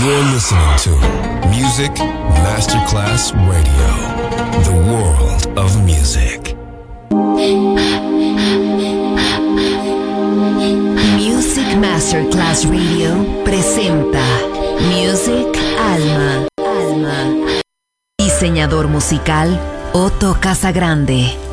You're listening to Music Masterclass Radio, the world of music. Music Masterclass Radio presenta Music Alma. Alma. Diseñador musical Otto Casagrande.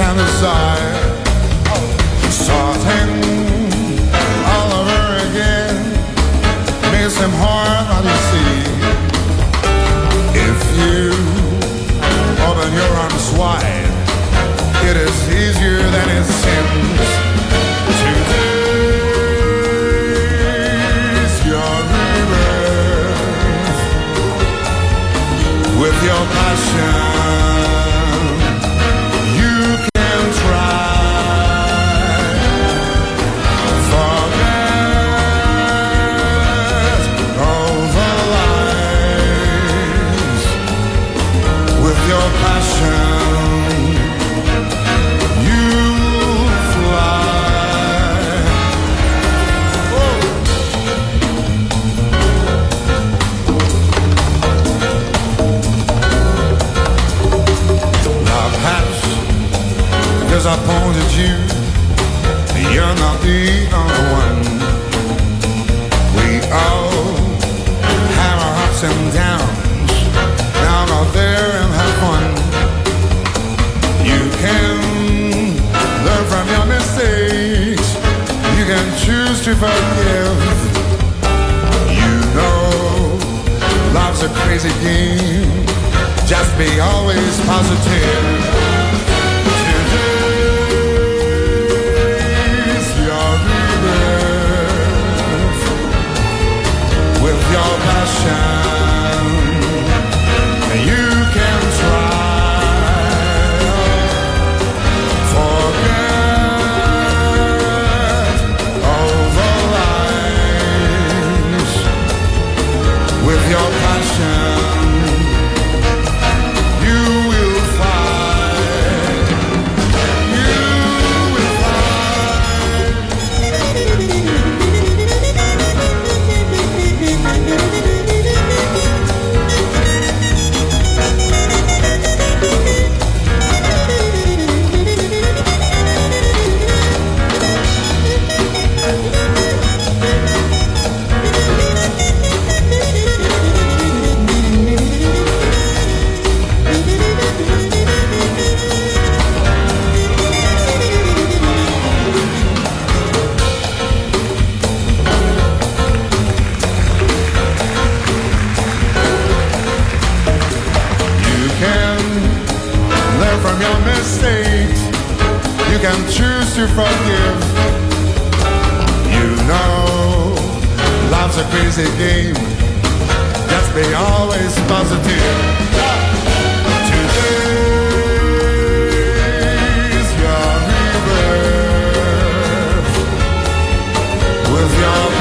kind of side mistakes. You can choose to forgive. You know, life's a crazy game. Just be always positive. Today's your rebirth with your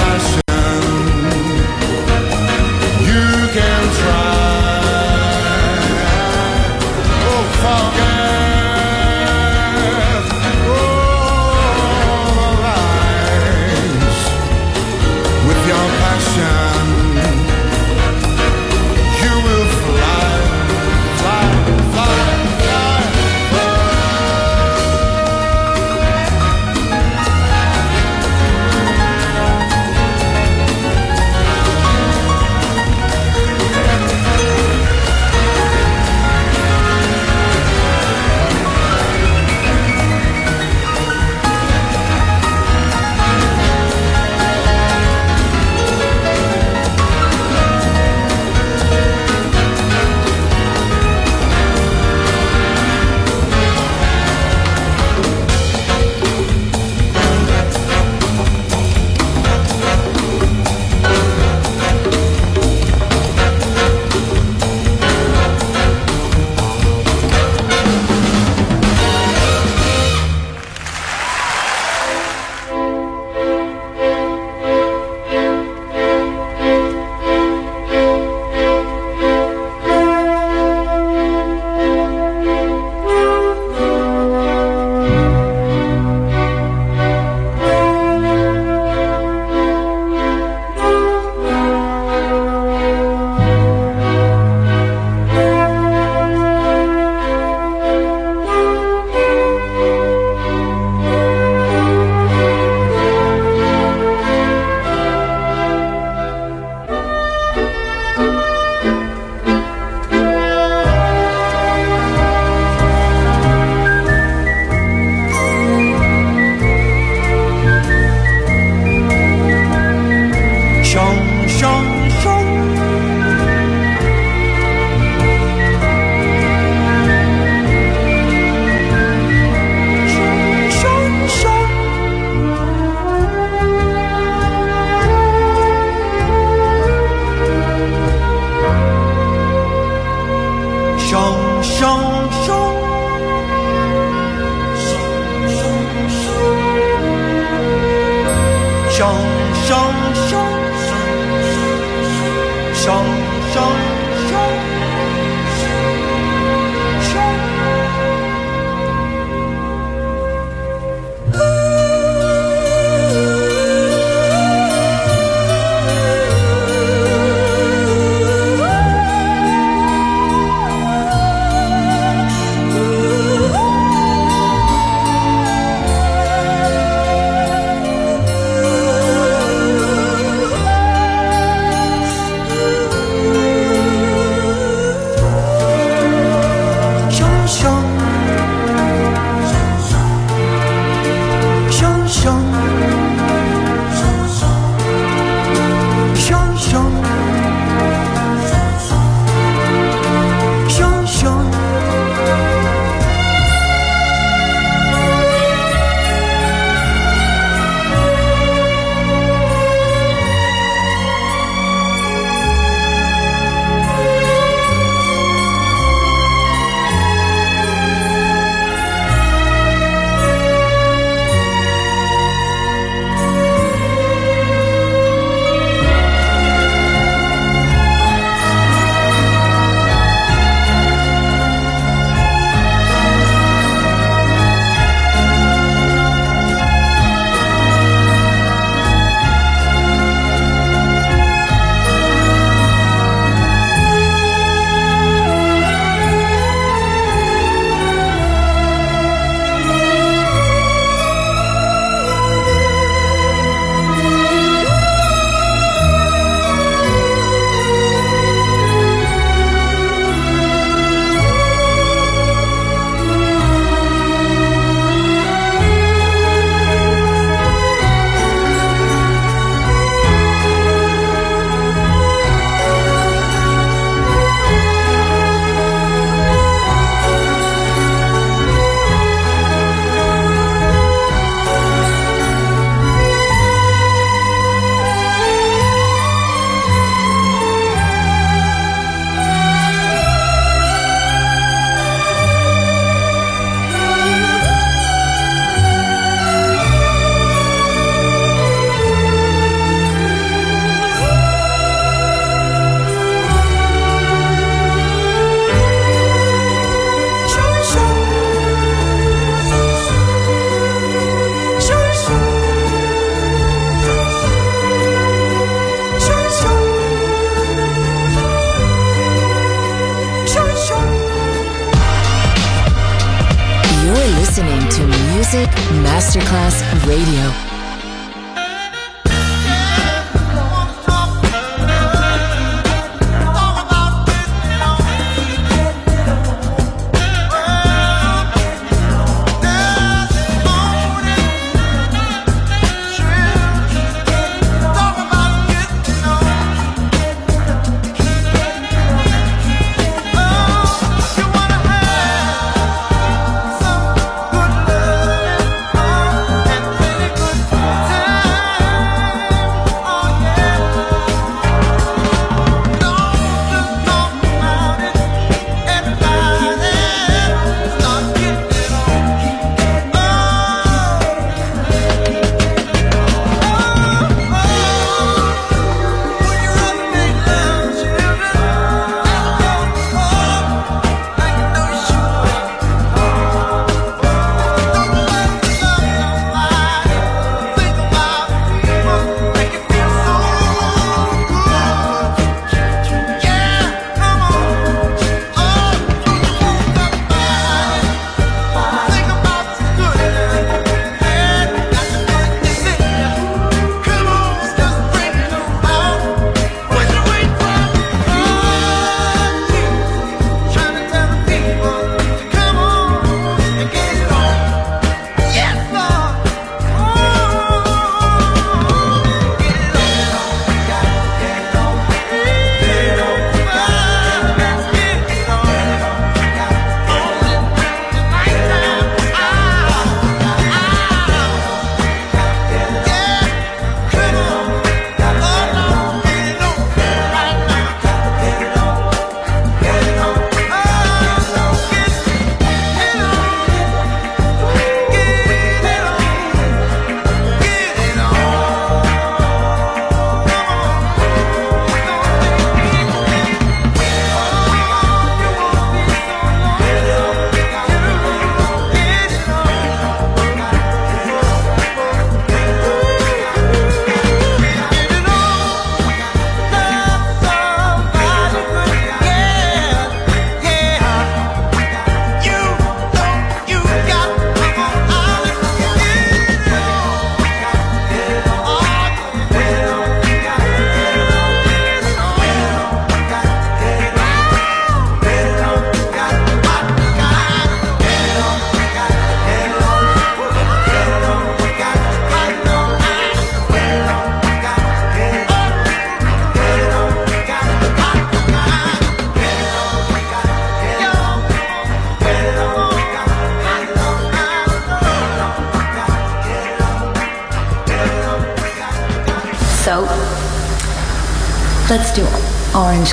Masterclass Radio.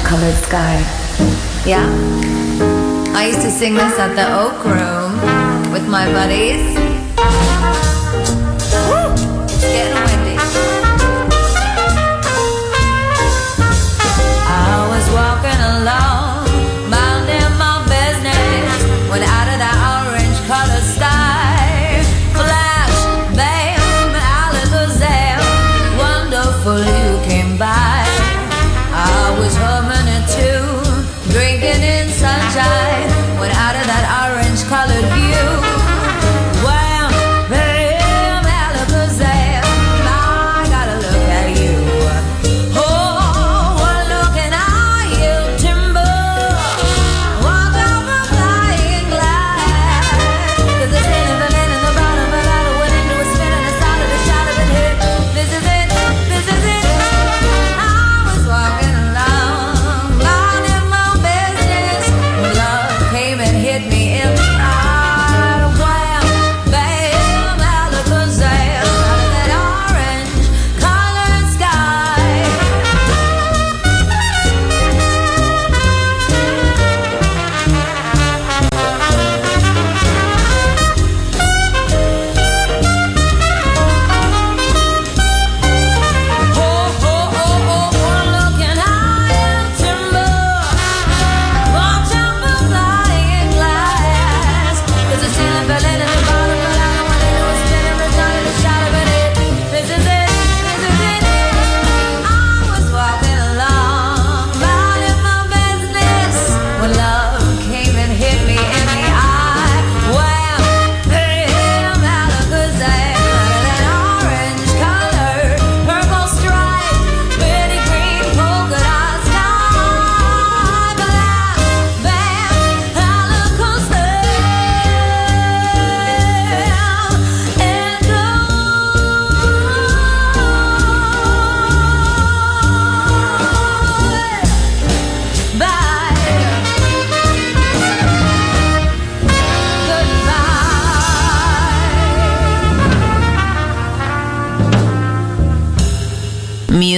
Colored sky. Yeah? I used to sing this at the Oak Room with my buddies.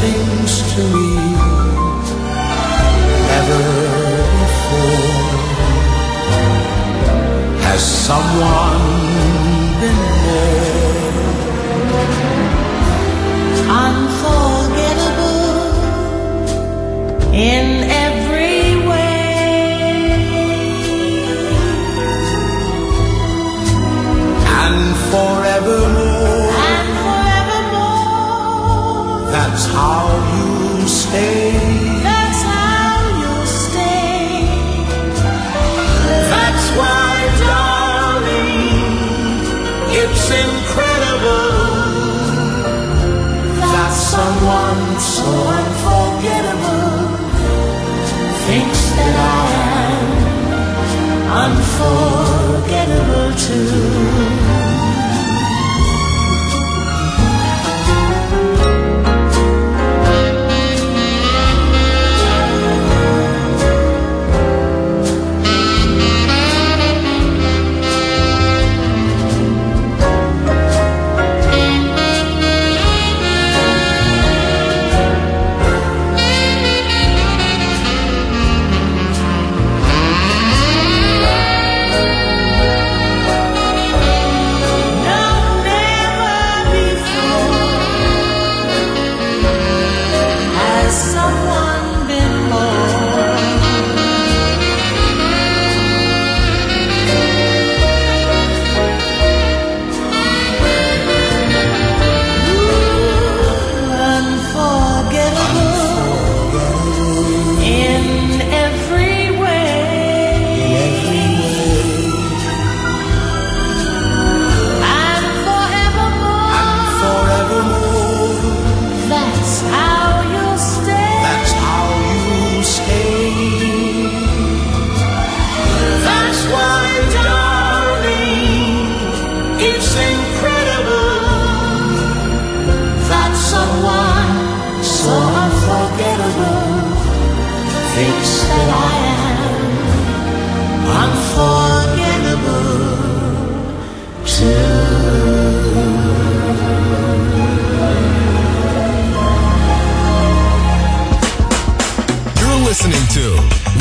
things to me never before. Has someone been more unforgettable in how you stay.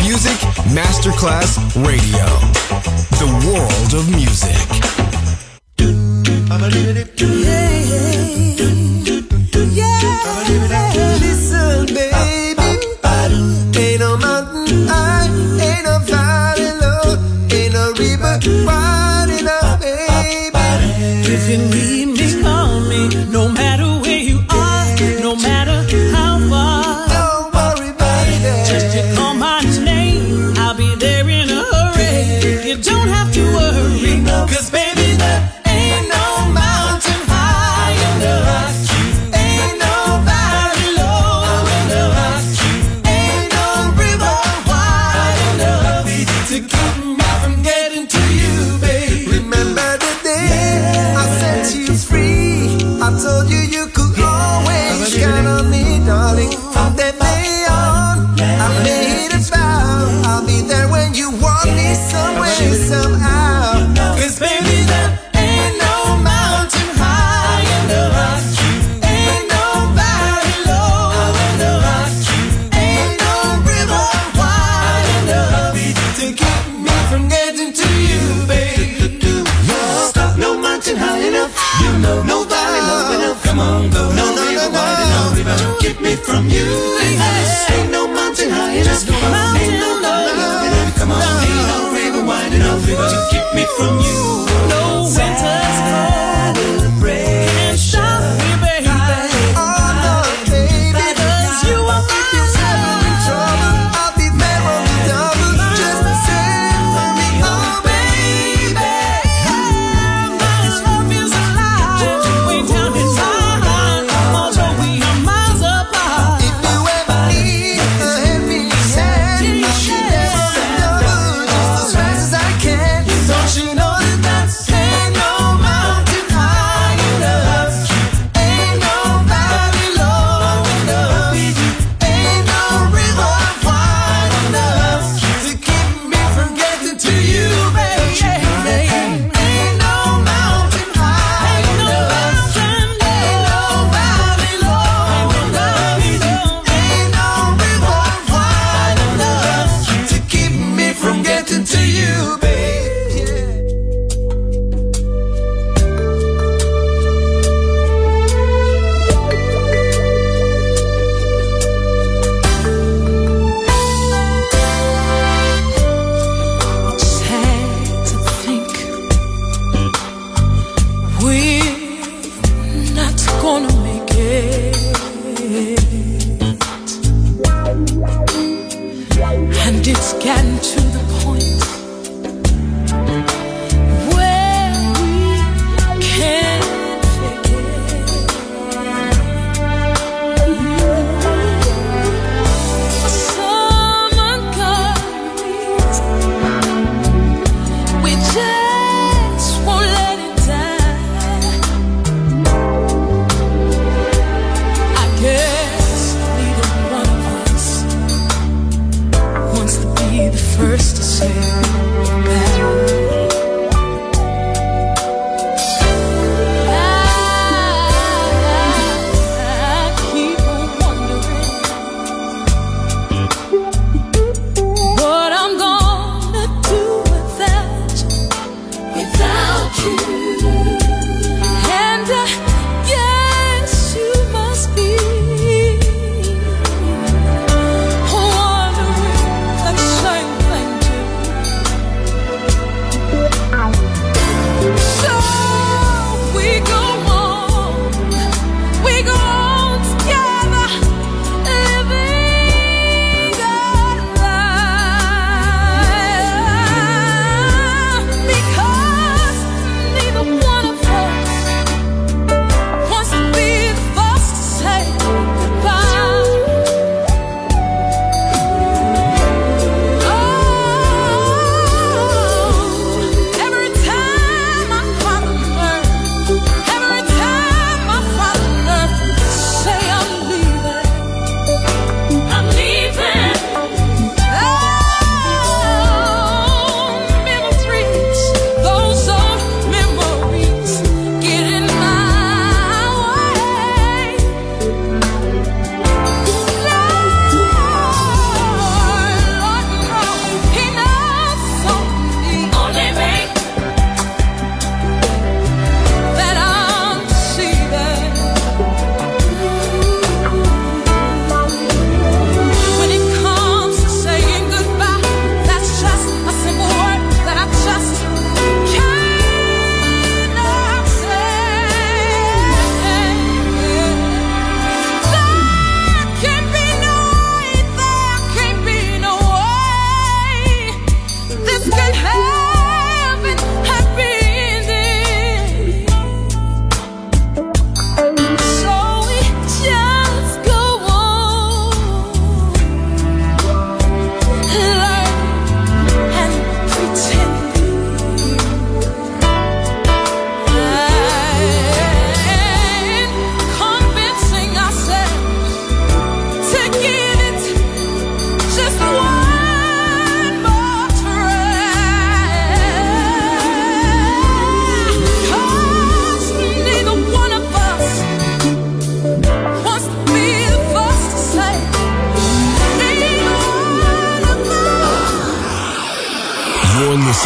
Music Masterclass Radio. The world of music. Yeah, yeah. yeah. Listen, baby.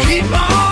keep on.